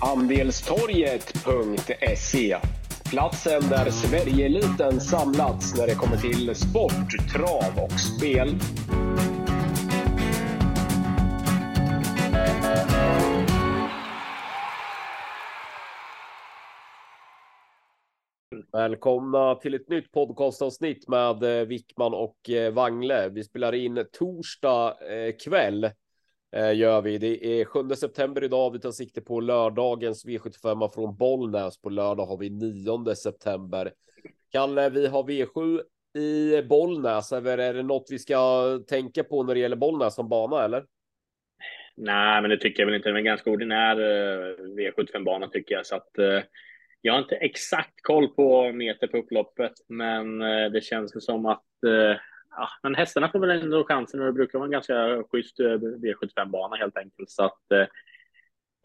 Andelstorget.se Platsen där Sverigeeliten samlats när det kommer till sport, trav och spel. Välkomna till ett nytt podcastavsnitt med eh, Wickman och eh, Wangle. Vi spelar in torsdag eh, kväll. Eh, gör vi. Det är 7 september idag. Vi tar sikte på lördagens V75 från Bollnäs. På lördag har vi 9 september. Kalle, vi har V7 i Bollnäs. Eller är det något vi ska tänka på när det gäller Bollnäs som bana eller? Nej, men det tycker jag väl inte. Det är en ganska ordinär eh, V75 bana tycker jag så att eh, jag har inte exakt koll på meter på upploppet, men det känns som att ja, men hästarna får väl ändå chansen och det brukar vara en ganska schysst eh, V75-bana helt enkelt. Så att eh,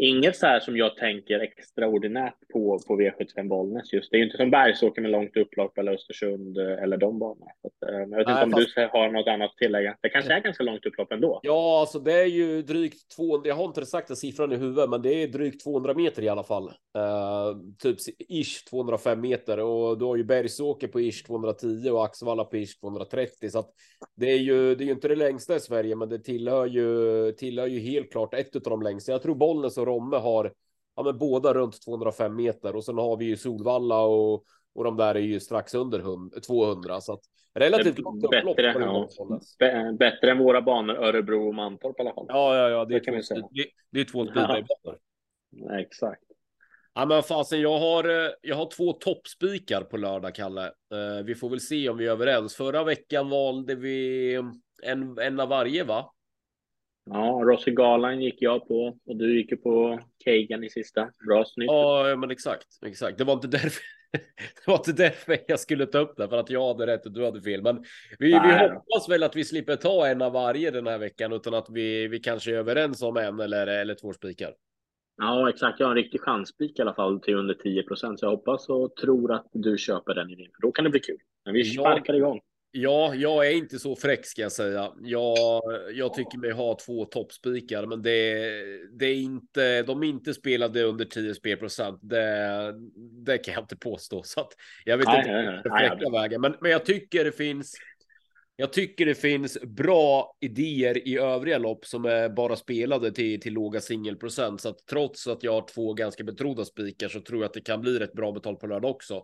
Inget så här som jag tänker extraordinärt på på V75 Bollnäs just. Det är ju inte som Bergsåker med långt upplopp eller Östersund eh, eller de banorna. Eh, jag vet inte Nej, om fast... du har något annat att tillägga. Det kanske är ganska långt upplopp ändå. Ja, alltså det är ju drygt 200. Jag har inte exakta siffran i huvudet, men det är drygt 200 meter i alla fall. Uh, typ ish 205 meter och då har ju Bergsåker på ish 210 och Axevalla på ish 230 så att det är ju. Det är ju inte det längsta i Sverige, men det tillhör ju tillhör ju helt klart ett av de längsta. Jag tror Bollnäs och Romme har ja, men båda runt 205 meter och sen har vi ju Solvalla och, och de där är ju strax under 100, 200 så att relativt. Bättre, ja, bättre än våra banor Örebro och Mantorp i alla fall. Ja, ja, ja, det, det kan vi säga. Det, det är två. Ja. exakt. Ja, men fasen, jag har, eh, jag har två toppspikar på lördag, Kalle. Uh, vi får väl se om vi är överens. Förra veckan valde vi en, en av varje, va? Ja, Rossi Galan gick jag på och du gick ju på Kagan i sista. Bra snitt. Ja, men exakt, exakt. Det var inte därför. det var inte därför jag skulle ta upp det, för att jag hade rätt och du hade fel. Men vi, vi hoppas väl att vi slipper ta en av varje den här veckan, utan att vi, vi kanske är överens om en eller, eller två spikar. Ja, exakt. Jag har en riktig chanspik i alla fall till under 10 procent, så jag hoppas och tror att du köper den i din. Då kan det bli kul. Men vi sparkar igång. Ja, jag är inte så fräck ska jag säga. Jag, jag tycker mig ha två toppspikar, men det, det är inte, de är inte spelade under 10 spelprocent. Det, det kan jag inte påstå, så att jag vet nej, inte nej, nej, fräcka nej, vägen. Men, men jag tycker det finns. Jag tycker det finns bra idéer i övriga lopp som är bara spelade till, till låga singelprocent. Så att trots att jag har två ganska betrodda spikar så tror jag att det kan bli rätt bra betalt på lördag också.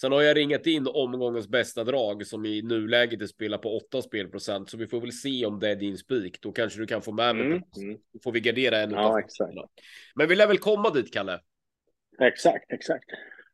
Sen har jag ringat in omgångens bästa drag som i nuläget är spelar på 8 spelprocent, så vi får väl se om det är din spik. Då kanske du kan få med mig. Mm, mm. Då får vi gardera en. Ja, exakt. Men vi lär väl komma dit, Kalle. Exakt, exakt.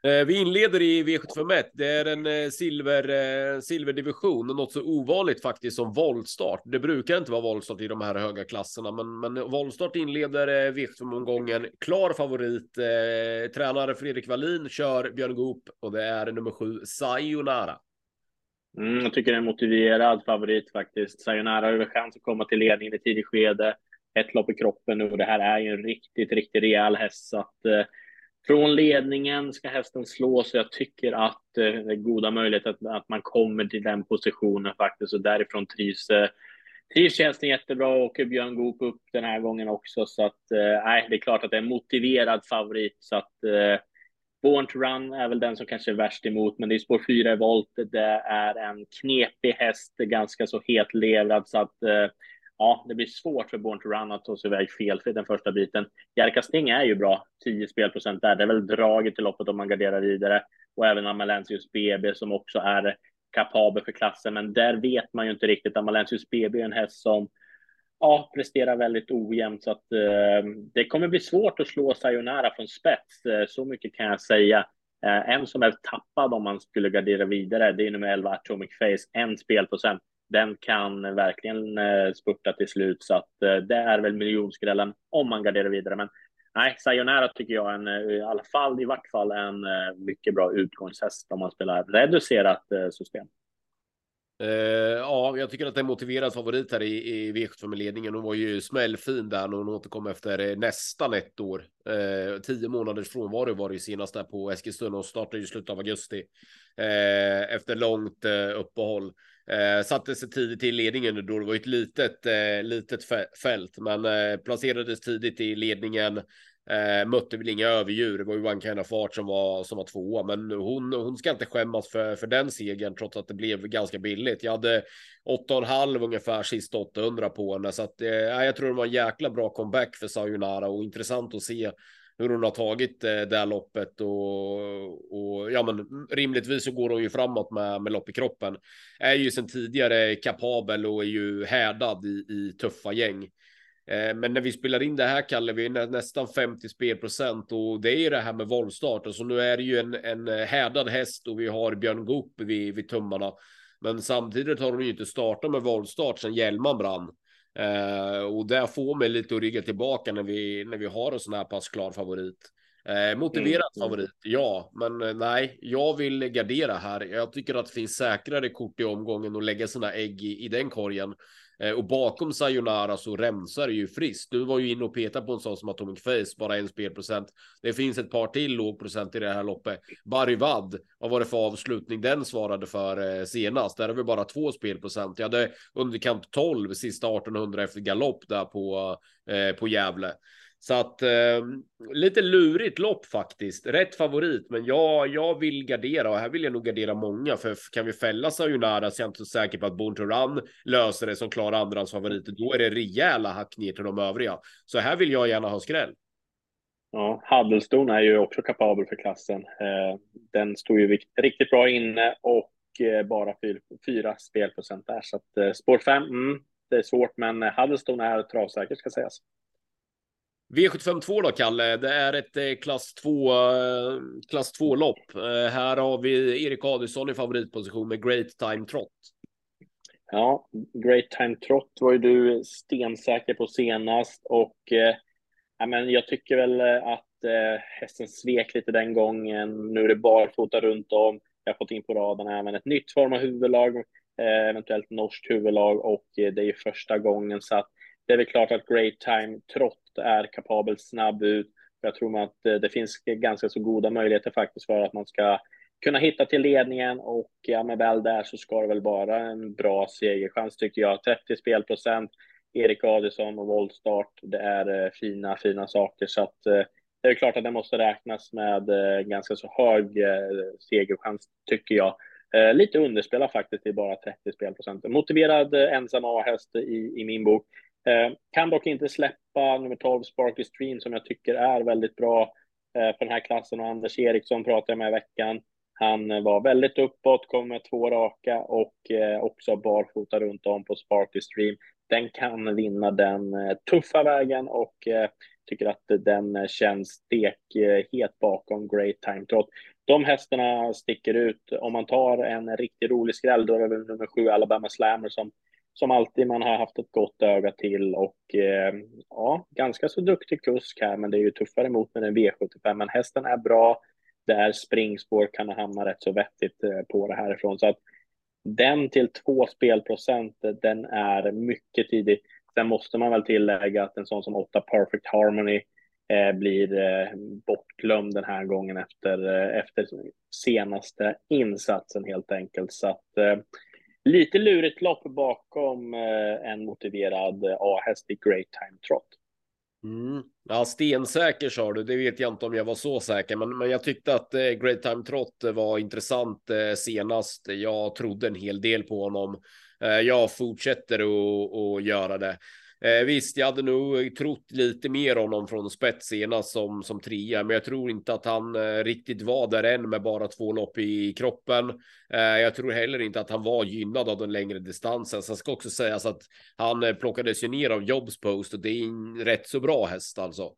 Eh, vi inleder i V751. Det är en eh, silver, eh, silverdivision och något så ovanligt faktiskt som voltstart. Det brukar inte vara voltstart i de här höga klasserna, men, men voltstart inleder V75-omgången. Klar favorit. Eh, tränare Fredrik Wallin kör Björn Goop och det är nummer sju Sayonara. Mm, jag tycker det är en motiverad favorit faktiskt. Sayonara har chans att komma till ledningen i tidigt skede. Ett lopp i kroppen nu och det här är ju en riktigt, riktigt rejäl häst så att eh, från ledningen ska hästen slås och jag tycker att eh, det är goda möjligheter att, att man kommer till den positionen faktiskt. Och därifrån trivs eh, Trivs hästen jättebra och Björn Goop upp den här gången också. Så att eh, nej, det är klart att det är en motiverad favorit. Så att eh, Born to Run är väl den som kanske är värst emot, men det är spår 4 i volt. Det är en knepig häst, ganska så hetlevrad. Så att eh, ja, det blir svårt för Born to Run att ta sig iväg felfritt den första biten. Jerka Sting är ju bra, 10 spelprocent där. Det är väl draget i loppet om man garderar vidare och även Amalensius BB som också är kapabel för klassen. Men där vet man ju inte riktigt. Amalensius BB är en häst som ja, presterar väldigt ojämnt så att eh, det kommer bli svårt att slå Sayonara från spets. Eh, så mycket kan jag säga. Eh, en som är tappad om man skulle gardera vidare, det är nummer 11 Atomic Face, en spelprocent den kan verkligen eh, spurta till slut så att eh, det är väl miljonskrällen om man garderar vidare. Men nej, Sayonara tycker jag är en, eh, i alla fall, i vart fall en eh, mycket bra utgångshäst om man spelar reducerat eh, system. Ja, jag tycker att det är motiverad favorit här i, i V75 ledningen. Hon var ju smällfin där när hon återkom efter nästan ett år. Tio månaders frånvaro var det ju senast där på Eskilstuna och startade i slutet av augusti efter långt uppehåll. Eh, satte sig tidigt i ledningen då det var ett litet, eh, litet fält, men eh, placerades tidigt i ledningen. Eh, mötte väl inga överdjur. Det var ju One Kind of Fart som var som var tvåa, men hon, hon ska inte skämmas för, för den segern trots att det blev ganska billigt. Jag hade 8,5 ungefär sista 800 på henne, så att eh, jag tror det var en jäkla bra comeback för Sayonara och intressant att se hur hon har tagit eh, det här loppet och, och ja, men rimligtvis så går hon ju framåt med, med lopp i kroppen. Är ju sedan tidigare kapabel och är ju härdad i, i tuffa gäng. Eh, men när vi spelar in det här Kalle, vi är nästan 50 spelprocent och det är ju det här med våldstart. Alltså nu är det ju en, en härdad häst och vi har Björn Goop vid, vid tummarna. Men samtidigt har hon ju inte startat med våldstart sedan hjälman brann. Eh, och där får mig lite att rygga tillbaka när vi, när vi har en sån här pass klar favorit. Eh, motiverad mm. favorit, ja, men eh, nej, jag vill gardera här. Jag tycker att det finns säkrare kort i omgången och lägga sina ägg i, i den korgen. Eh, och bakom Sayonara så rensar det ju friskt. Du var ju inne och petade på en sån som Atomic Face, bara en spelprocent. Det finns ett par till lågprocent i det här loppet. Barivad, vad var det för avslutning den svarade för eh, senast? Där har vi bara två spelprocent. Jag hade underkant 12 sista 1800 efter galopp där på, eh, på Gävle. Så att eh, lite lurigt lopp faktiskt. Rätt favorit, men jag, jag vill gardera och här vill jag nog gardera många. För kan vi fälla Sayonara så är jag inte så säker på att Born to Run löser det som klara andrahandsfavoriter. Då är det rejäla hack ner till de övriga. Så här vill jag gärna ha skräll. Ja, Haddelston är ju också kapabel för klassen. Eh, den stod ju riktigt bra inne och eh, bara fyra, fyra spelprocent där. Så att eh, spår fem. mm, det är svårt, men Haddelston är travsäker ska sägas. V752 då, Kalle. Det är ett eh, klass 2 eh, klass 2 lopp. Eh, här har vi Erik Adelsson i favoritposition med Great Time Trot. Ja, Great Time Trot var ju du stensäker på senast och ja, men jag tycker väl att eh, hästen svek lite den gången. Nu är det barfota runt om. Jag har fått in på raden även ett nytt form av huvudlag, eh, eventuellt norskt huvudlag och eh, det är ju första gången så att det är väl klart att Great Time Trot är kapabel snabb ut. Jag tror att eh, det finns ganska så goda möjligheter faktiskt för att man ska kunna hitta till ledningen och ja, med väl där så ska det väl vara en bra segerchans tycker jag. 30 spelprocent, Erik Adielsson och voltstart. Det är eh, fina, fina saker så att eh, det är klart att det måste räknas med ganska så hög segerchans tycker jag. Lite underspelad faktiskt i bara 30 spelprocent. Motiverad ensam A-häst i, i min bok. Eh, kan dock inte släppa nummer 12 Sparky Stream som jag tycker är väldigt bra eh, för den här klassen och Anders Eriksson pratade jag med i veckan. Han eh, var väldigt uppåt, kom med två raka och eh, också barfota runt om på Sparky Stream. Den kan vinna den eh, tuffa vägen och eh, tycker att den känns stekhet eh, bakom Great Time Trot. De hästarna sticker ut. Om man tar en riktigt rolig skräll, då är det nummer sju Alabama Slammer som som alltid man har haft ett gott öga till och eh, ja, ganska så duktig kusk här, men det är ju tuffare mot med en V75. Men hästen är bra. Det är springspår, kan hamna rätt så vettigt eh, på det härifrån. Så att den till två spelprocent, eh, den är mycket tidig. Sen måste man väl tillägga att en sån som 8 Perfect Harmony eh, blir eh, bortglömd den här gången efter, eh, efter senaste insatsen helt enkelt. Så att eh, lite lurigt lopp bakom eh, en motiverad eh, A-häst i Great Time Trot. Mm. Ja, stensäker sa du. Det vet jag inte om jag var så säker, men, men jag tyckte att eh, Great Time Trot eh, var intressant eh, senast. Jag trodde en hel del på honom. Eh, jag fortsätter att göra det. Eh, visst, jag hade nog eh, trott lite mer honom från spets senast som, som trea, men jag tror inte att han eh, riktigt var där än med bara två lopp i kroppen. Eh, jag tror heller inte att han var gynnad av den längre distansen. Sen ska också sägas att han eh, plockades ju ner av Jobs Post och det är en rätt så bra häst alltså.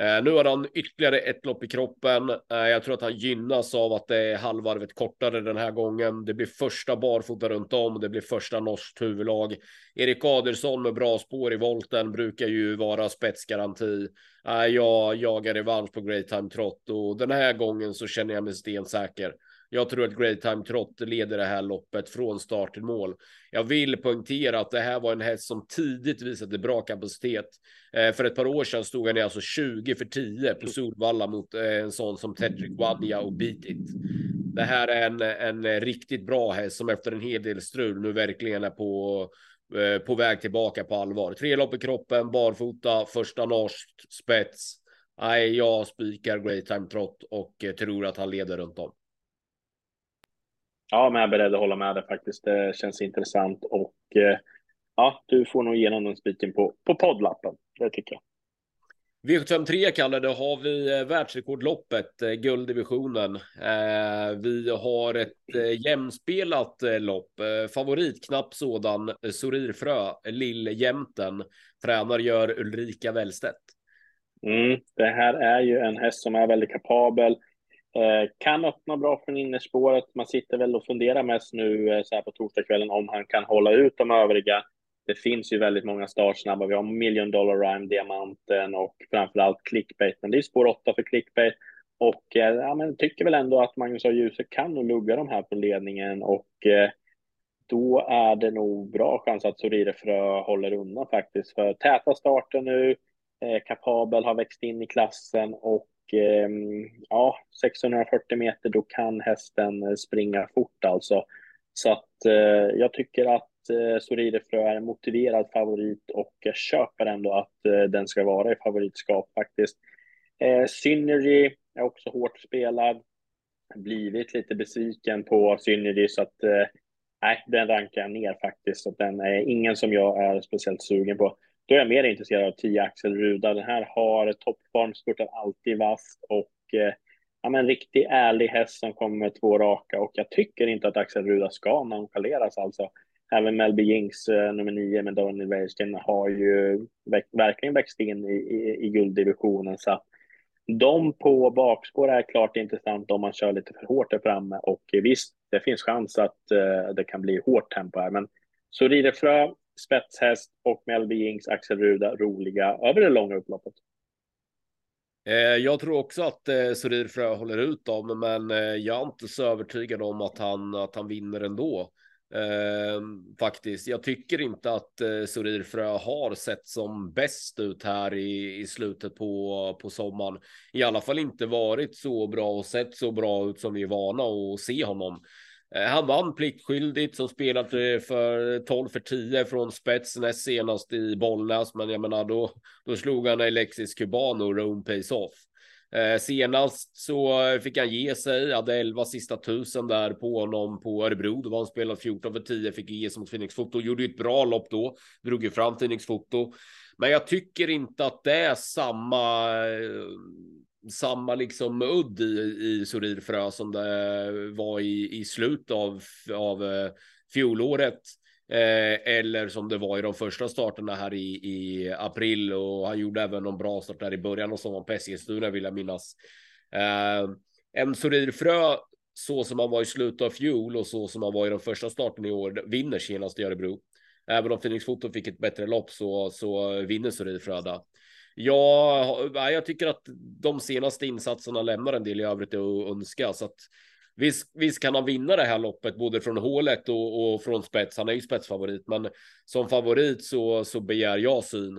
Eh, nu har han ytterligare ett lopp i kroppen. Eh, jag tror att han gynnas av att det är halvvarvet kortare den här gången. Det blir första barfota runt om. Det blir första norskt huvudlag. Erik Adelsson med bra spår i volten brukar ju vara spetsgaranti. Eh, jag jagar revansch på Great Time Trot och den här gången så känner jag mig stensäker. Jag tror att Great Time Trot leder det här loppet från start till mål. Jag vill poängtera att det här var en häst som tidigt visade bra kapacitet. Eh, för ett par år sedan stod han i alltså 20 för 10 på Solvalla mot eh, en sån som Tedrick Wadja och Beat It. det här är en, en riktigt bra häst som efter en hel del strul nu verkligen är på eh, på väg tillbaka på allvar. Tre lopp i kroppen, barfota, första norskt, spets. Nej, jag spikar Great Time Trot och eh, tror att han leder runt om. Ja, men jag är beredd att hålla med dig faktiskt. Det känns intressant och eh, ja, du får nog igenom den spiken på, på poddlappen. Det tycker jag. V753 Kalle, då har vi eh, världsrekordloppet, eh, gulddivisionen. Eh, vi har ett jämspelat lopp, favorit knapp sådan, Sorirfrö, Lilljämten. Tränare gör Ulrika Wellstedt. Mm, det här är ju en häst som är väldigt kapabel. Eh, kan öppna bra från innerspåret. Man sitter väl och funderar mest nu eh, så här på torsdagskvällen om han kan hålla ut de övriga det finns ju väldigt många startsnabba. Vi har Million Dollar Rhyme, Diamanten och framförallt Clickbait. Men det är spår 8 för Clickbait. Och eh, ja, men tycker väl ändå att Magnus A. Djuse kan nog lugga de här på ledningen och eh, då är det nog bra chans att Sorirefrö håller undan faktiskt. För täta starter nu, eh, kapabel, har växt in i klassen och eh, ja, 640 meter, då kan hästen eh, springa fort alltså. Så att eh, jag tycker att eh, Sorirefrö är en motiverad favorit och jag köper ändå att eh, den ska vara i favoritskap faktiskt. Eh, Synergy är också hårt spelad. Blivit lite besviken på Synergy så att eh, nej, den rankar jag ner faktiskt. Så den är ingen som jag är speciellt sugen på. Då är jag mer intresserad av 10 Axel Ruda. Den här har toppform, spurtar alltid vasst och eh, ja, men riktig ärlig häst som kommer med två raka och jag tycker inte att Axel Ruda ska nonchaleras alltså. Även Melby Jinks eh, nummer nio med Daniel Weirsten har ju verkligen växt in i, i, i gulddivisionen så att de på bakspår är klart intressant om man kör lite för hårt där framme och eh, visst, det finns chans att eh, det kan bli hårt tempo här, men så rider Frö, spetshäst och Melby Jinks, Axel Ruda roliga över det långa upploppet. Eh, jag tror också att eh, Sorir Frö håller ut dem, men eh, jag är inte så övertygad om att han, att han vinner ändå. Eh, faktiskt. Jag tycker inte att eh, Sorir Frö har sett som bäst ut här i, i slutet på, på sommaren. I alla fall inte varit så bra och sett så bra ut som vi är vana att se honom. Eh, han vann pliktskyldigt som spelat eh, för 12 för 10 från spets näst senast i Bollnäs. Men jag menar då, då slog han Alexis Cubano Rome Pace Off. Eh, senast så eh, fick han ge sig, hade 11 sista tusen där på honom på Örebro. Då var han spelat 14 för 10, fick ge sig mot Phoenix Foto. Gjorde ju ett bra lopp då, drog ju fram Phoenix Foto. Men jag tycker inte att det är samma samma liksom udd i, i Sorirfrö som det var i, i slutet av, av eh, fjolåret. Eh, eller som det var i de första starterna här i, i april och han gjorde även någon bra start där i början och som var på Eskilstuna vill jag minnas. Eh, en Sorirfrö så som han var i slutet av fjol och så som han var i de första starten i år vinner senast i Örebro. Även om Phoenix Foto fick ett bättre lopp så, så vinner Sorirfrö Ja, jag tycker att de senaste insatserna lämnar en del i övrigt att önska så att Visst, visst kan han vinna det här loppet både från hålet och, och från spets. Han är ju spetsfavorit, men som favorit så, så begär jag syn.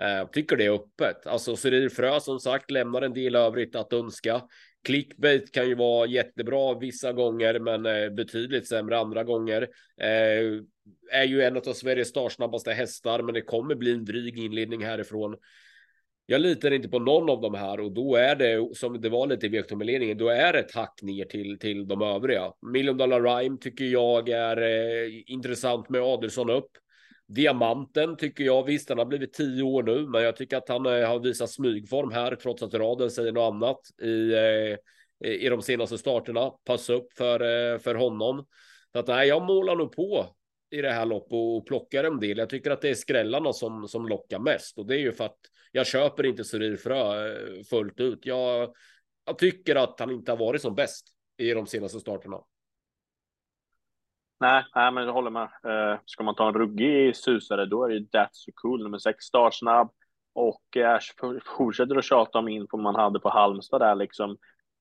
Eh, tycker det är öppet. Alltså Cyril Frö som sagt lämnar en del övrigt att önska. Clickbait kan ju vara jättebra vissa gånger, men eh, betydligt sämre andra gånger. Eh, är ju en av Sveriges startsnabbaste hästar, men det kommer bli en dryg inledning härifrån. Jag litar inte på någon av de här och då är det som det var lite i V7-ledningen. Då är det ett hack ner till till de övriga. Million Dollar Rhyme tycker jag är eh, intressant med Adelsson upp. Diamanten tycker jag visst, han har blivit tio år nu, men jag tycker att han eh, har visat smygform här trots att raden säger något annat i, eh, i de senaste starterna. Pass upp för, eh, för honom. Så att nej, jag målar nog på i det här loppet och plockar en del. Jag tycker att det är skrällarna som, som lockar mest och det är ju för att jag köper inte Surir Frö eh, fullt ut. Jag, jag tycker att han inte har varit som bäst i de senaste starterna. Nej, nej, men jag håller med. Uh, ska man ta en ruggig susare, då är det ju That's so cool, nummer sex, startsnabb. Och eh, Ash fortsätter att tjata om info man hade på Halmstad där liksom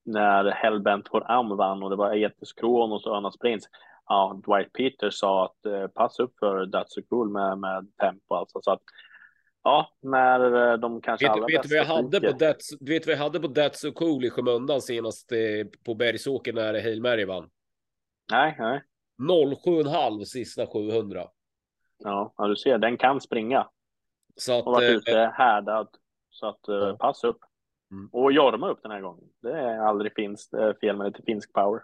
när Hellbent Horam vann och det var Etes Kronos och Önas Prins. Ja, Dwight Peters sa att eh, pass upp för That's so cool med, med tempo alltså. Så att Ja, när de kanske vet, allra vet bästa vad jag hade på That's, du vet vad jag hade på That's so cool i skymundan senast eh, på Bergsåker när Hail Mary vann? Nej, nej. 07,5 sista 700. Ja, ja, du ser, den kan springa. Så att, Och varit eh, ute härdad. Så att eh, Ja. pass upp. Mm. Och Jorma upp den här gången. Det är aldrig är fel med lite finsk power.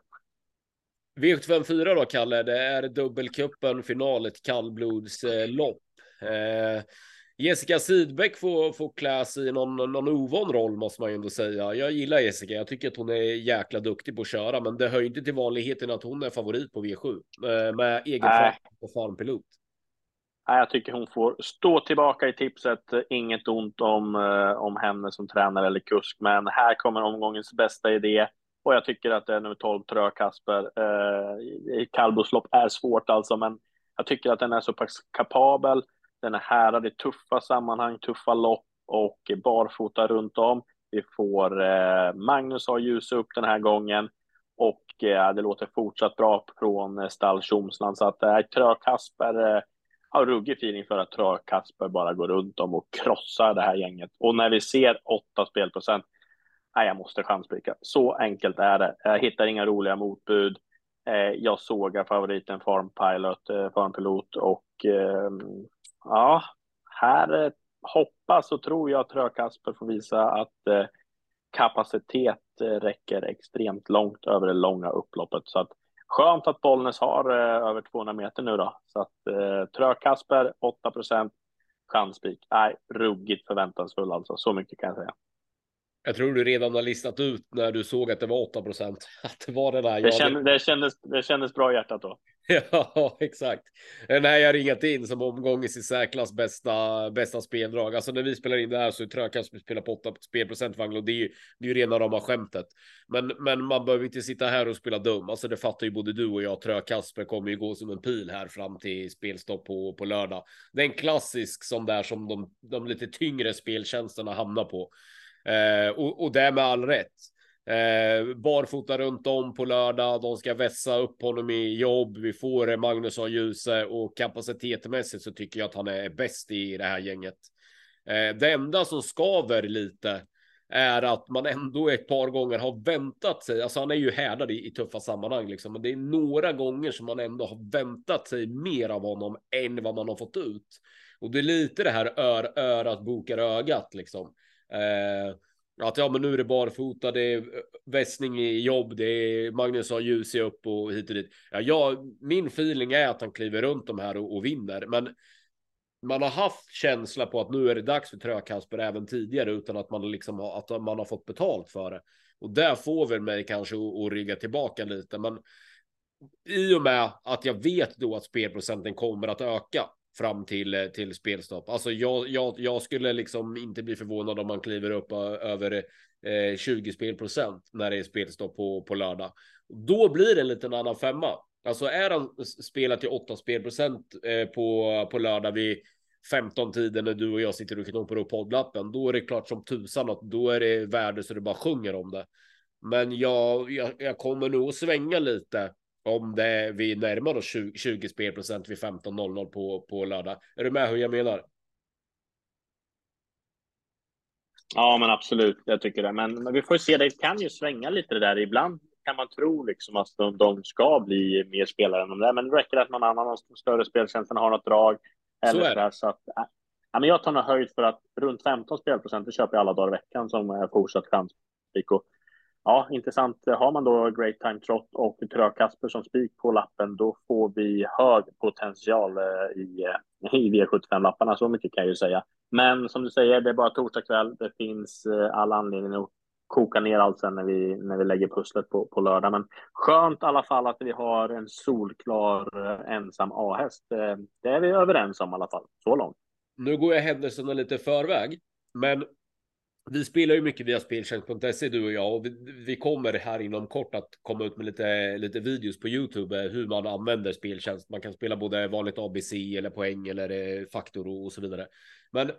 V754 då, Kalle, det är dubbelcupen, final, ett kallblodslopp. Eh, Jessica Sidbeck får, får klä sig i någon, någon ovan roll måste man ju ändå säga. Jag gillar Jessica, jag tycker att hon är jäkla duktig på att köra, men det hör ju inte till vanligheten att hon är favorit på V7 eh, med egen fart och farmpilot. Nej, jag tycker hon får stå tillbaka i tipset. Inget ont om, eh, om henne som tränare eller kusk, men här kommer omgångens bästa idé. Och jag tycker att det är nummer 12, Trö Kasper. Eh, är svårt alltså, men jag tycker att den är så pass kapabel. Den är härad i tuffa sammanhang, tuffa lopp och barfota runt om. Vi får eh, Magnus har ljus upp den här gången och eh, det låter fortsatt bra från eh, stall Tjomsland. Så att eh, Trö Kasper eh, har ruggig feeling för att Trö Kasper bara går runt om och krossar det här gänget. Och när vi ser 8 spelprocent, nej, jag måste chanspika. Så enkelt är det. Jag hittar inga roliga motbud. Eh, jag sågar favoriten Farm Pilot, Farmpilot eh, och ehm, ja, här eh, hoppas och tror jag att Trö Kasper får visa att eh, kapacitet eh, räcker extremt långt över det långa upploppet. Så att skönt att Bollnäs har eh, över 200 meter nu då. Så att eh, Trö Kasper 8 procent chanspik. Nej, ruggigt förväntansfull alltså. Så mycket kan jag säga. Jag tror du redan har listat ut när du såg att det var 8 procent. Att det var det där. Det, Ja, känd, det, kändes, det kändes bra i hjärtat då. Ja, exakt. Nej, jag har ringat in som omgångens i särklass bästa, bästa speldrag. Alltså när vi spelar in det här så är Trökas spelar på 8 spelprocent Vanglo. Det är ju, det är ju rena rama skämtet. Men, men man behöver inte sitta här och spela dum. Alltså det fattar ju både du och jag. Trökasper kommer ju gå som en pil här fram till spelstopp på, på lördag. Det är en klassisk som där som de, de lite tyngre speltjänsterna hamnar på. Eh, och, och det är med all rätt. Eh, barfota runt om på lördag. De ska vässa upp honom i jobb. Vi får Magnus och Ljuse och kapacitetmässigt så tycker jag att han är bäst i det här gänget. Eh, det enda som skaver lite är att man ändå ett par gånger har väntat sig. Alltså han är ju härdad i, i tuffa sammanhang liksom, men det är några gånger som man ändå har väntat sig mer av honom än vad man har fått ut. Och det är lite det här ör, örat bokar ögat liksom. Eh, att ja, men nu är det barfota, det är vässning i jobb, det är Magnus har ljus i upp och hit och dit. Ja, jag, min feeling är att han kliver runt de här och, och vinner, men man har haft känsla på att nu är det dags för Trökasper även tidigare utan att man liksom har, att man har fått betalt för det. Och där får väl mig kanske att rygga tillbaka lite, men i och med att jag vet då att spelprocenten kommer att öka fram till, eh, till spelstopp. Alltså jag, jag, jag skulle liksom inte bli förvånad om man kliver upp eh, över eh, 20 spelprocent när det är spelstopp på, på lördag. Då blir det en liten annan femma. Alltså är han spelat till 8 spelprocent eh, på, på lördag vid 15 tiden när du och jag sitter och knoppar upp poddlappen, då är det klart som tusan att då är det värde så det bara sjunger om det. Men jag, jag, jag kommer nog att svänga lite om det vi närmar oss 20, 20 spelprocent vid 15.00 på, på lördag. Är du med hur jag menar? Ja, men absolut. Jag tycker det. Men, men vi får se. Det kan ju svänga lite det där. Ibland kan man tro liksom att de, de ska bli mer spelare än de där. Men det räcker att någon annan de större speltjänsterna har något drag. Eller Så är det. där, så att, äh, ja, men jag tar nog höjd för att runt 15 spelprocent det köper jag alla dagar i veckan som är fortsatt chanspik. Och, ja, intressant. Har man då Great Time Trot och Trö Kasper som spik på lappen, då får vi hög potential eh, i, eh, i V75-lapparna. Så mycket kan jag ju säga. Men som du säger, det är bara torsdag kväll. Det finns eh, all anledning att koka ner allt sen när vi, när vi lägger pusslet på, på lördag. Men skönt i alla fall att vi har en solklar ensam A-häst. Det är vi överens om i alla fall, så långt. Nu går jag händelserna lite i förväg, men vi spelar ju mycket via speltjänst.se du och jag och vi, vi kommer här inom kort att komma ut med lite, lite videos på Youtube eh, hur man använder speltjänst. Man kan spela både vanligt ABC eller poäng eller eh, faktor och, och så vidare. Men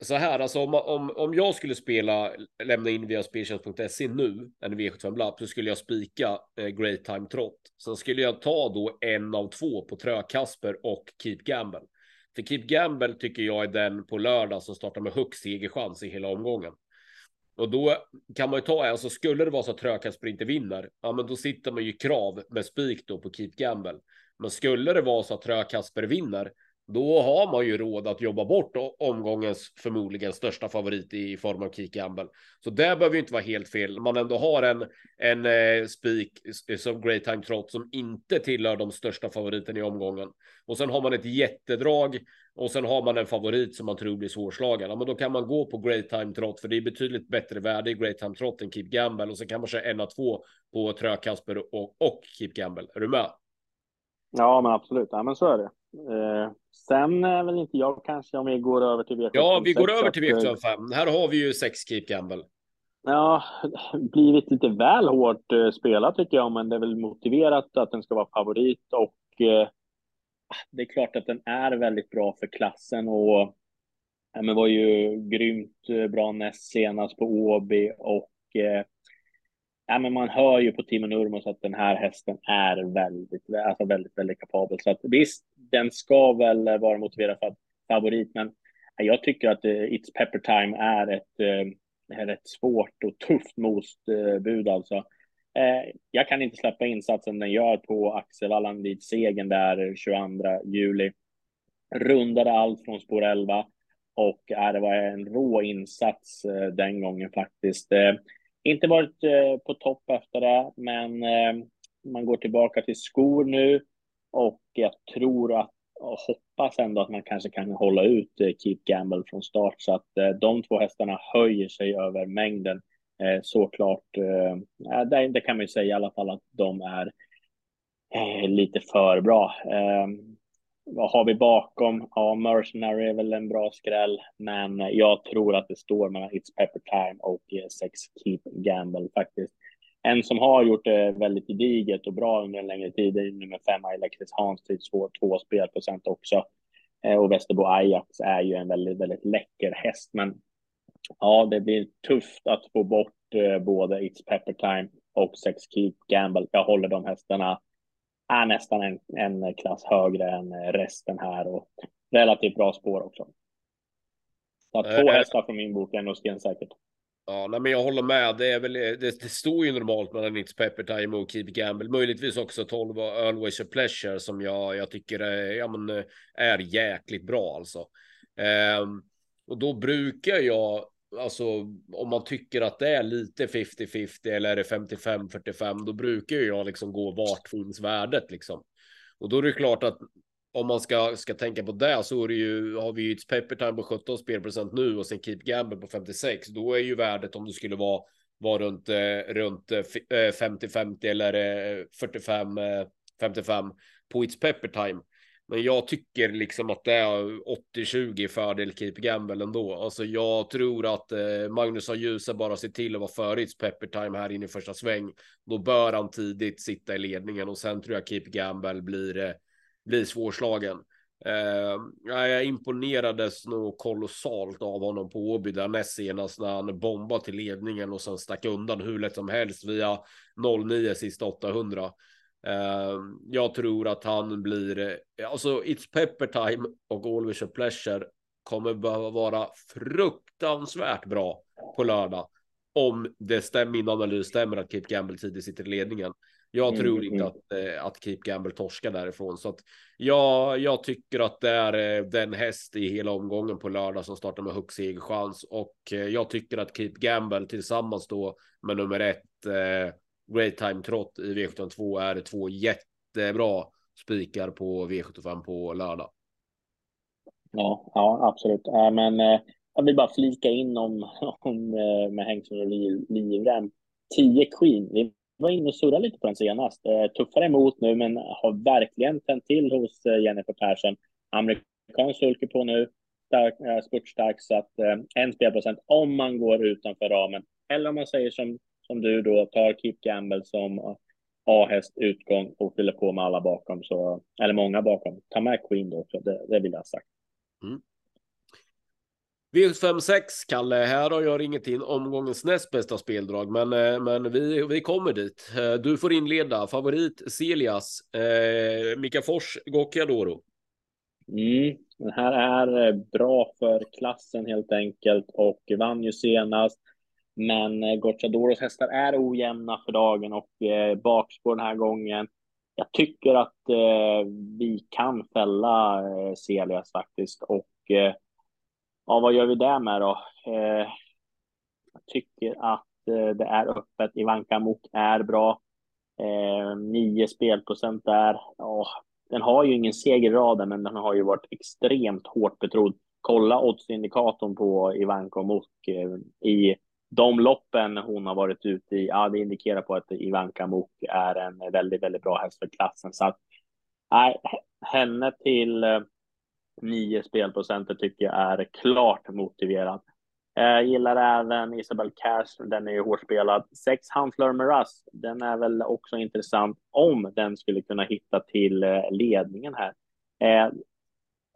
så här, alltså om, om, om jag skulle spela, lämna in via speltjänst.se nu, en V75 lapp, så skulle jag spika eh, Great Time Trot. Sen skulle jag ta då en av två på Trö Kasper och Keep Gamble. För Keep Gamble tycker jag är den på lördag som startar med högst segerchans i hela omgången. Och då kan man ju ta, alltså skulle det vara så att Trökasper inte vinner, ja men då sitter man ju krav med spik då på Keep Gamble. Men skulle det vara så att Trökasper vinner, då har man ju råd att jobba bort omgångens förmodligen största favorit i form av Keep Gamble. Så det behöver ju inte vara helt fel. Man ändå har en, en eh, spik som Great Time Trot som inte tillhör de största favoriten i omgången. Och sen har man ett jättedrag och sen har man en favorit som man tror blir svårslagen. Ja, men då kan man gå på Great Time Trot för det är betydligt bättre värde i Great Time Trot än Keep Gamble och så kan man köra en av två på Trökasper och, och Keep Gamble. Är du med? Ja, men absolut. Ja, men så är det. Eh, sen är väl inte jag kanske om vi går över till V75. Ja, vi går över till V75. Här har vi ju sex Keep Gamble. Ja, blivit lite väl hårt eh, spelat tycker jag, men det är väl motiverat att den ska vara favorit och eh, det är klart att den är väldigt bra för klassen och ja, men var ju grymt eh, bra näst senast på Åby och eh, ja, men man hör ju på Timo Nurmos att den här hästen är väldigt, alltså väldigt, väldigt kapabel. Så att visst, den ska väl vara motiverad för favorit, men jag tycker att uh, It's Pepper Time är ett, uh, är ett svårt och tufft motbud alltså. Uh, jag kan inte släppa insatsen den gör på Axevalla vid segern där 22 juli. Rundade allt från spår 11 och det var en rå insats den gången faktiskt. Inte varit eh, på topp efter det, men eh, man går tillbaka till skor nu och jag tror att och hoppas ändå att man kanske kan hålla ut eh, Keep Gamble från start så att eh, de två hästarna höjer sig över mängden. Eh, såklart, eh, det, det kan man ju säga i alla fall att de är lite för bra. Ehm, vad har vi bakom? Ja, Mercenary är väl en bra skräll, men jag tror att det står mellan It's Pepper Time och eh, Sex Keep Gamble faktiskt. En som har gjort det väldigt gediget och bra under en längre tid är nummer fem, Alexis Hans, till två, två spelprocent också. Eh, och Västerbo Ajax är ju en väldigt, väldigt läcker häst, men ja, det blir tufft att få bort eh, både It's Pepper Time och Sex Keep Gamble. Jag håller de hästarna är nästan en, en klass högre än resten här och relativt bra spår också. Så två äh, hästar från min bok är nog stensäkert. Ja, nej, men jag håller med. Det, är väl, det, det står ju normalt mellan It's Pepper Time och Keep Gamble. Möjligtvis också 12 Always a Pleasure som jag, jag tycker är, ja, men, är jäkligt bra alltså. Ehm, och då brukar jag alltså om man tycker att det är lite 50-50 eller är det 55-45, då brukar ju jag liksom gå vart finns värdet liksom. Och då är det klart att om man ska, ska tänka på det så är det ju, har vi ju ett pepper time på 17 spelprocent nu och sen keep gamble på 56. Då är ju värdet om det skulle vara, vara runt, eh, runt 50-50 eh, eh eller eh, 45-55 eh, på It's Pepper Time. Men jag tycker liksom att det är 80-20 fördel Keep Gamble ändå. Alltså jag tror att eh, Magnus har ljuset bara se till att vara före Pepper Time här inne i första sväng. Då bör han tidigt sitta i ledningen och sen tror jag Keep Gamble blir, eh, blir svårslagen. Eh, jag imponerades nog kolossalt av honom på Åby där näst senast när han bombade till ledningen och sen stack undan hur lätt som helst via 09 sista 800. Ehm, jag tror att han blir, eh, alltså It's Pepper Time och Always a Pleasure kommer behöva vara fruktansvärt bra på lördag. Om det stämmer, min analys stämmer att Keep Gamble tidigt sitter i ledningen. Jag mm, tror inte mm. att, eh, att Keep Gamble torskar därifrån. Så att ja, jag tycker att det är eh, den häst i hela omgången på lördag som startar med högst segerchans. Och jag tycker att Keep Gamble tillsammans då med nummer ett eh, Great Time Trot i V72 är två jättebra spikar på V75 på lördag. Ja, ja absolut. Äh, men äh, jag vill bara flika in om, om äh, med Hängsson och livrem. 10 Queen. Vi var inne och surrade lite på den senast. Äh, tuffare emot nu, men har verkligen tänt till hos Jennifer Persson. Amerikansk sulke på nu. Stark, spurtstark, så att en spelprocent om man går utanför ramen. Eller om man säger som som du då tar Keep Gamble som A-häst utgång och fyller på med alla bakom, så, eller många bakom. Ta med Queen då också, det, det vill jag ha sagt. Mm. V56, Kalle, här har jag ringet in omgångens näst bästa speldrag, men, eh, men vi, vi kommer dit. Eh, du får inleda. Favorit Celias, eh, Mika Fors, Gocciadoro. Mm. Den här är eh, bra för klassen helt enkelt och vann ju senast. Men eh, Gocciadoros hästar är ojämna för dagen och eh, bakspår den här gången. Jag tycker att eh, vi kan fälla eh, Celias faktiskt och eh, ja, vad gör vi där med då? Eh, jag tycker att eh, det är öppet. Ivanka Mok är bra. Eh, nio spelprocent där. Ja, den har ju ingen seger i raden, men den har ju varit extremt hårt betrodd. Kolla oddsindikatorn på Ivanka Mok eh, i de loppen hon har varit ute i. Ja, det indikerar på att Ivanka Mok är en väldigt, väldigt bra häst för klassen. Så att nej, henne till eh, nio spelprocenter tycker jag är klart motiverad. Jag gillar även Isabel Cash, den är ju hårdspelad. Sex Hanfleur Miraz, den är väl också intressant om den skulle kunna hitta till eh, ledningen här.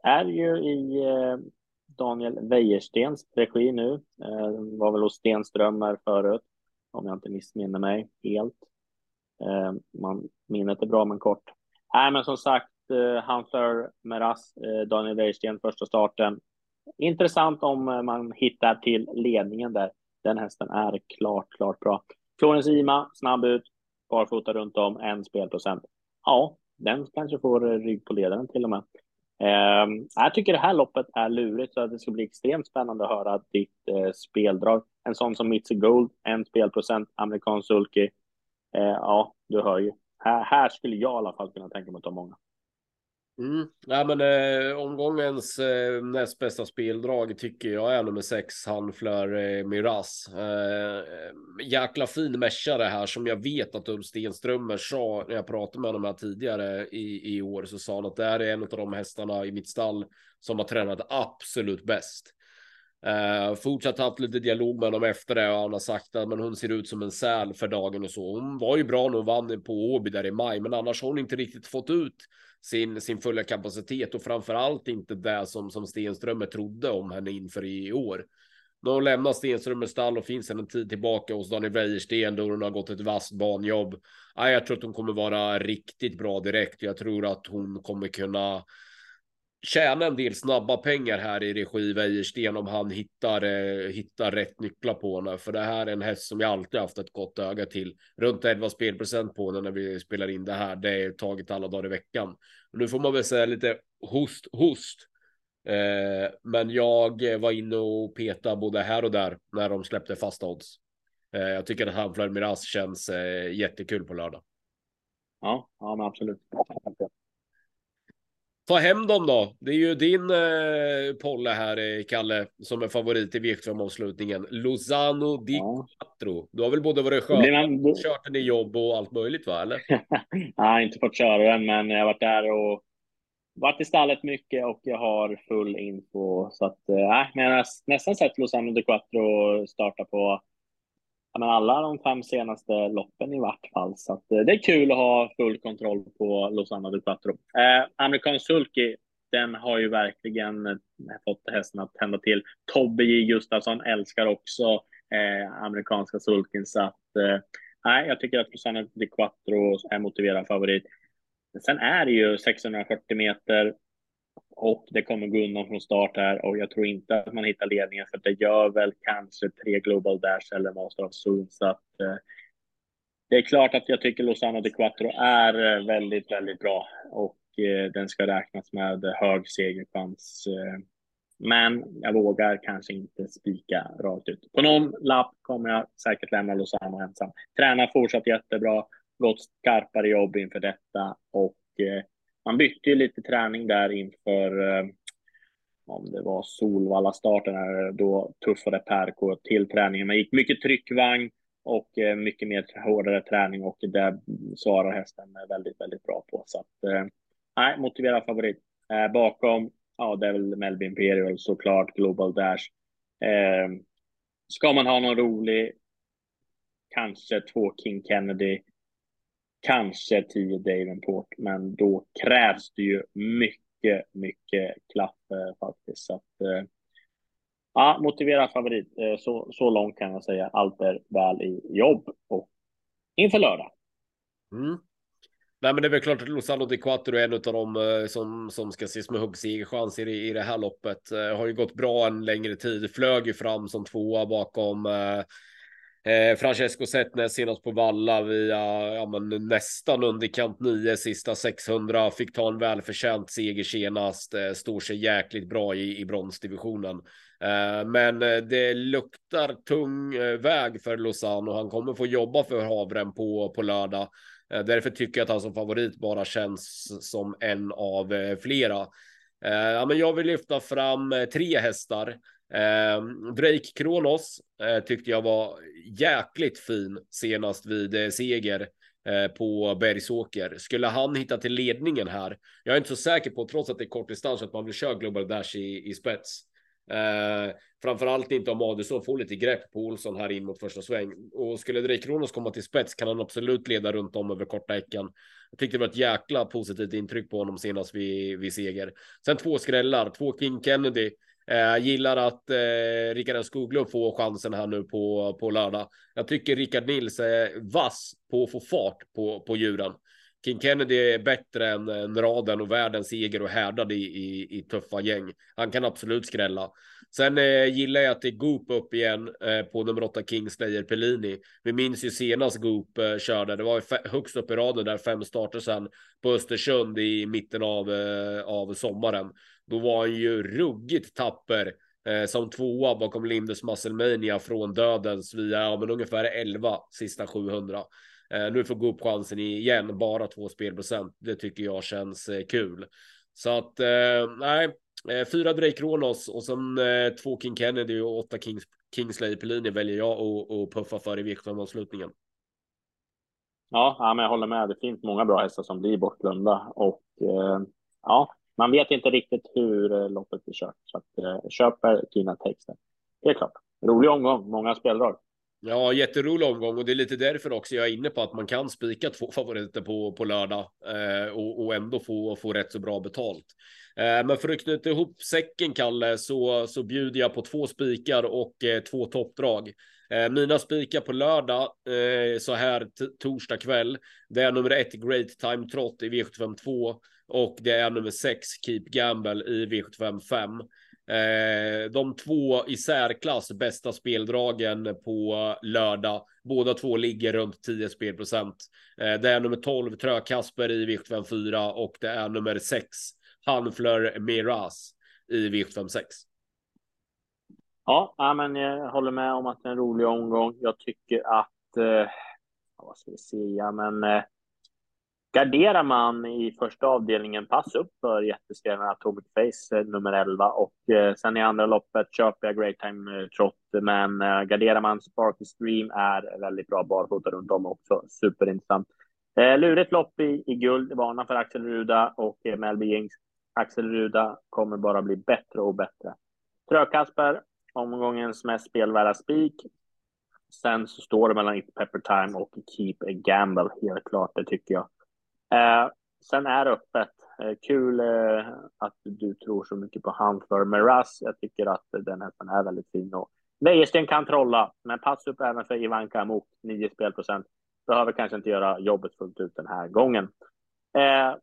Är ju i Daniel Wäjerstens regi nu. Eh, var väl hos Stenströmer förut, om jag inte missminner mig helt. Eh, man, minnet är bra men kort. Nej, men som sagt, eh, Hanfleur Meras, Daniel Wäjersten första starten intressant om eh, man hittar till ledningen där. Den hästen är klart, klart bra. Florens Ima, snabb ut, barfota runt om, en spelprocent. Ja, den kanske får rygg på ledaren till och med. Eh, jag tycker det här loppet är lurigt så att det ska bli extremt spännande att höra ditt eh, speldrag. En sån som Mitzi Gold, en spelprocent, amerikansk sulky. Eh, ja, du hör ju. Här, här skulle jag i alla fall kunna tänka mig att ta många. Mm. Ja, men eh, omgångens eh, näst bästa speldrag tycker jag är nummer sex, Hanflör eh, Miraz. Eh, jäkla fin mäschare här som jag vet att Ulf Stenströmer sa när jag pratade med honom här tidigare i, i år så sa han att det här är en av de hästarna i mitt stall som har tränat absolut bäst. Uh, fortsatt haft lite dialog med honom efter det och han har sagt att men hon ser ut som en säl för dagen och så. Hon var ju bra när hon vann på Åby där i maj, men annars har hon inte riktigt fått ut sin, sin fulla kapacitet och framförallt inte det som, som Stenströmer trodde om henne inför i år. När hon lämnar Stenströmers stall och finns en tid tillbaka hos Daniel Wäjersten då hon har gått ett vasst banjobb. Ja, jag tror att hon kommer vara riktigt bra direkt. Jag tror att hon kommer kunna tjäna en del snabba pengar här i regi Wäjersten om han hittar, eh, hittar rätt nycklar på henne. För det här är en häst som jag alltid haft ett gott öga till. Runt 11 spelprocent på henne när vi spelar in det här. Det är taget alla dagar i veckan. Och nu får man väl säga lite host, host. Eh, men jag var inne och peta både här och där när de släppte fasta odds. Eh, jag tycker att Hanfleur Miraz känns eh, jättekul på lördag. Ja, ja men absolut. Ta hem dem då. Det är ju din eh, Polle här, eh, Kalle, som är favorit i V75-avslutningen. Lozano di ja. Quattro. Du har väl både varit skön, man... kört den i jobb och allt möjligt, va? Eller? Nej, inte fått köra den, men jag har varit där och varit i stallet mycket och jag har full info. Så att, eh, men jag har nästan sett Lozano di Quattro starta på men alla de fem senaste loppen i vart fall. Så att, eh, det är kul att ha full kontroll på Lozano de Quattro. Eh, amerikansk Sulky, den har ju verkligen eh, fått hästen att tända till. Tobbe J Gustafsson älskar också eh, amerikanska sulken. Så att, eh, nej, jag tycker att Lozano de Quattro är motiverad favorit. Sen är det ju 640 meter och det kommer gå undan från start här och jag tror inte att man hittar ledningen för det gör väl kanske tre Global Dash eller Master of Zoom. Så att, eh, det är klart att jag tycker Lozano de Quattro är eh, väldigt, väldigt bra och eh, den ska räknas med hög segerchans. Eh, men jag vågar kanske inte spika rakt ut. På någon lapp kommer jag säkert lämna Lozano ensam. Tränar fortsatt jättebra, gått skarpare jobb inför detta och eh, man bytte ju lite träning där inför eh, om det var Solvalla starten här, då tuffade Perko till träningen. Man gick mycket tryckvagn och eh, mycket mer hårdare träning och det svarar hästen väldigt, väldigt bra på. Så att, eh, nej, motiverad favorit. Eh, bakom, ja, det är väl Melby Imperial såklart, Global Dash. ska man ha någon rolig, kanske två King Kennedy kanske 10 Davenport, men då krävs det ju mycket, mycket klaff eh, faktiskt. Så att, eh, ja, motiverad favorit. Eh, så, så långt kan jag säga. Allt är väl i jobb och inför lördag. Mm. Nej, men det är väl klart att Lozano di Quattro är en av dem eh, som, som ska ses med huggsegerchanser i, i det här loppet. Eh, har ju gått bra en längre tid, flög ju fram som tvåa bakom eh, eh, Francesco Setnes senast på Valla via ja, men nästan underkant 9 sista 600. Fick ta en välförtjänt seger senast. Eh, står sig jäkligt bra i, i bronsdivisionen. Eh, men eh, det luktar tung eh, väg för Lozano. Han kommer få jobba för havren på, på lördag. Eh, därför tycker jag att han som favorit bara känns som en av eh, flera. Eh, ja, men jag vill lyfta fram tre hästar. Eh, Drake Kronos eh, tyckte jag var jäkligt fin senast vid eh, seger eh, på Bergsåker. Skulle han hitta till ledningen här? Jag är inte så säker på, trots att det är kort distans, att man vill köra Global Dash i, i spets. Eh, framförallt inte om Adelsson får lite grepp på Olsson här in mot första sväng. Och skulle Drake Kronos komma till spets kan han absolut leda runt om över korta häcken. Jag tyckte det var ett jäkla positivt intryck på honom senast vid, vid seger. Sen två skrällar, två King Kennedy Eh, gillar att eh, Rickard Skoglund får chansen här nu på, på lördag. Jag tycker Rickard Nils är vass på att få fart på, på djuren. King Kennedy är bättre än, än raden och världens seger och härdad i, i, i, tuffa gäng. Han kan absolut skrälla. Sen eh, gillar jag att det är Goop upp igen eh, på nummer 8 Kingslayer Pellini. Vi minns ju senast Goop eh, körde. Det var högst upp i raden där fem starter sen på Östersund i mitten av, eh, av sommaren. Då var han ju ruggigt tapper eh, som tvåa bakom Lindus Musclemania från dödens via ja, men ungefär 11 sista 700. Eh, nu får gå upp chansen igen, bara två spelprocent. Det tycker jag känns eh, kul. Så att eh, nej, eh, fyra Drake Kronos och sen eh, två King Kennedy och åtta Kings, Kingsley Pelini väljer jag att puffa för i V75-avslutningen. Ja, ja, men jag håller med. Det finns många bra hästar som blir bortglömda och eh, ja, man vet inte riktigt hur eh, loppet blir kört. Så att, eh, köper eh, dina texter. är klart. Rolig omgång, många speldrag. Ja, jätterolig omgång och det är lite därför också jag är inne på att man kan spika två favoriter på, på lördag eh, och, och ändå få, få rätt så bra betalt. Eh, men för att knyta ihop säcken, Kalle, så, så bjuder jag på två spikar och eh, två toppdrag. Eh, mina spikar på lördag eh, så här torsdag kväll. Det är nummer ett Great Time Trot i V752 och det är nummer 6 Keep Gamble i V75 5. Eh, de två i särklass bästa speldragen på lördag. Båda två ligger runt 10 spelprocent. Eh, det är nummer 12 Trö Kasper i V75 4 och det är nummer 6 Hanfler Miraz i V75 6. Ja, men jag håller med om att det är en rolig omgång. Jag tycker att, eh, vad ska vi säga, men eh, garderar man i första avdelningen pass upp för jätteskrällarna Atomic Face eh, nummer 11 och eh, sen i andra loppet köper jag Great Time eh, Trot. Men eh, garderar man Sparky Stream är väldigt bra barfota runt om också. Superintressant. Eh, lurigt lopp i, i guld, varna för Axel Ruda och eh, Melby Jings. Axel Ruda kommer bara bli bättre och bättre. Trökasper, omgångens mest spelvärda spik. Sen så står det mellan It Pepper Time och Keep a Gamble, helt klart, det tycker jag. Eh, sen är det öppet. Eh, kul eh, att du tror så mycket på han för Meras. Jag tycker att den hästen är väldigt fin och Wäjersten kan trolla, men pass upp även för Ivanka Amok, 9 spelprocent. Behöver kanske inte göra jobbet fullt ut den här gången. Eh,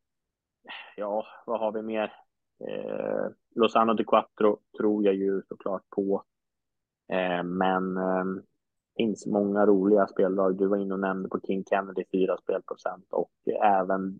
ja, vad har vi mer? Eh, Lozano de Quattro tror jag ju såklart på. Eh, men eh, finns många roliga speldrag. Du var inne och nämnde på King Kennedy 4 spelprocent och eh, även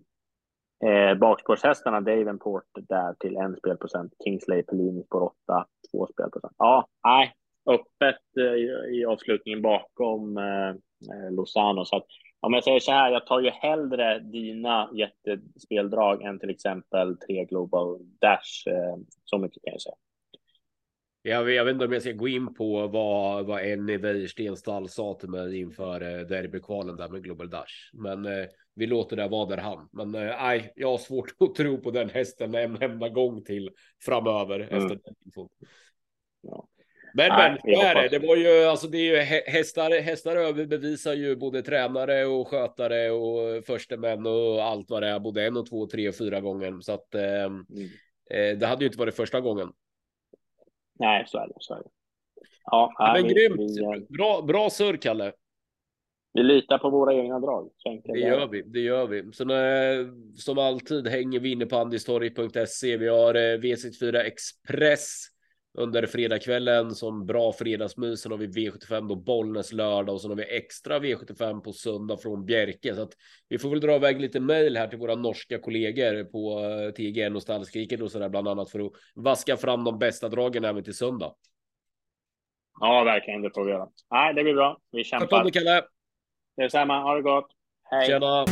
eh, bakspårshästarna Davenport där till en spelprocent. Kingsley Pellini på 8, 2 spelprocent. Ja, nej, öppet eh, i avslutningen bakom eh, eh Lozano. Så att, om jag säger så här, jag tar ju hellre dina jättespeldrag än till exempel tre Global Dash. Eh, så mycket kan jag säga. Jag, jag vet inte om jag ska gå in på vad, vad Enny Wäjersten sa till mig inför eh, derbykvalen där med Global Dash. Men eh, vi låter det vara där han. Men eh, nej, eh, jag har svårt att tro på den hästen en enda gång till framöver mm. efter den infon. Ja. Men, nej, men, är det. det var ju alltså, det är ju hästar, hästar överbevisar ju både tränare och skötare och förstemän och allt vad det är, både en och två, tre och fyra gånger. Så att eh, mm. eh, det hade ju inte varit första gången. Nej, så är det. Så är det. Ja, ja men vi, grymt. Vi, bra, bra surr, Kalle. Vi litar på våra egna drag. Det gör vi, det gör vi. Så när, som alltid hänger vi inne på andistorg.se. Vi har eh, V64 Express under fredagskvällen som bra fredagsmys. Sen har vi V75 då Bollnäs lördag och sen har vi extra V75 på söndag från Bjerke. Så att vi får väl dra iväg lite mejl här till våra norska kollegor på eh, TGN och Stallskriket och sådär bland annat för att vaska fram de bästa dragen även till söndag. Ja, verkligen. Det får vi göra. Nej, det blir bra. Vi kämpar. Tack Kalle. Detsamma. Ha det gott. Hej. Tjena.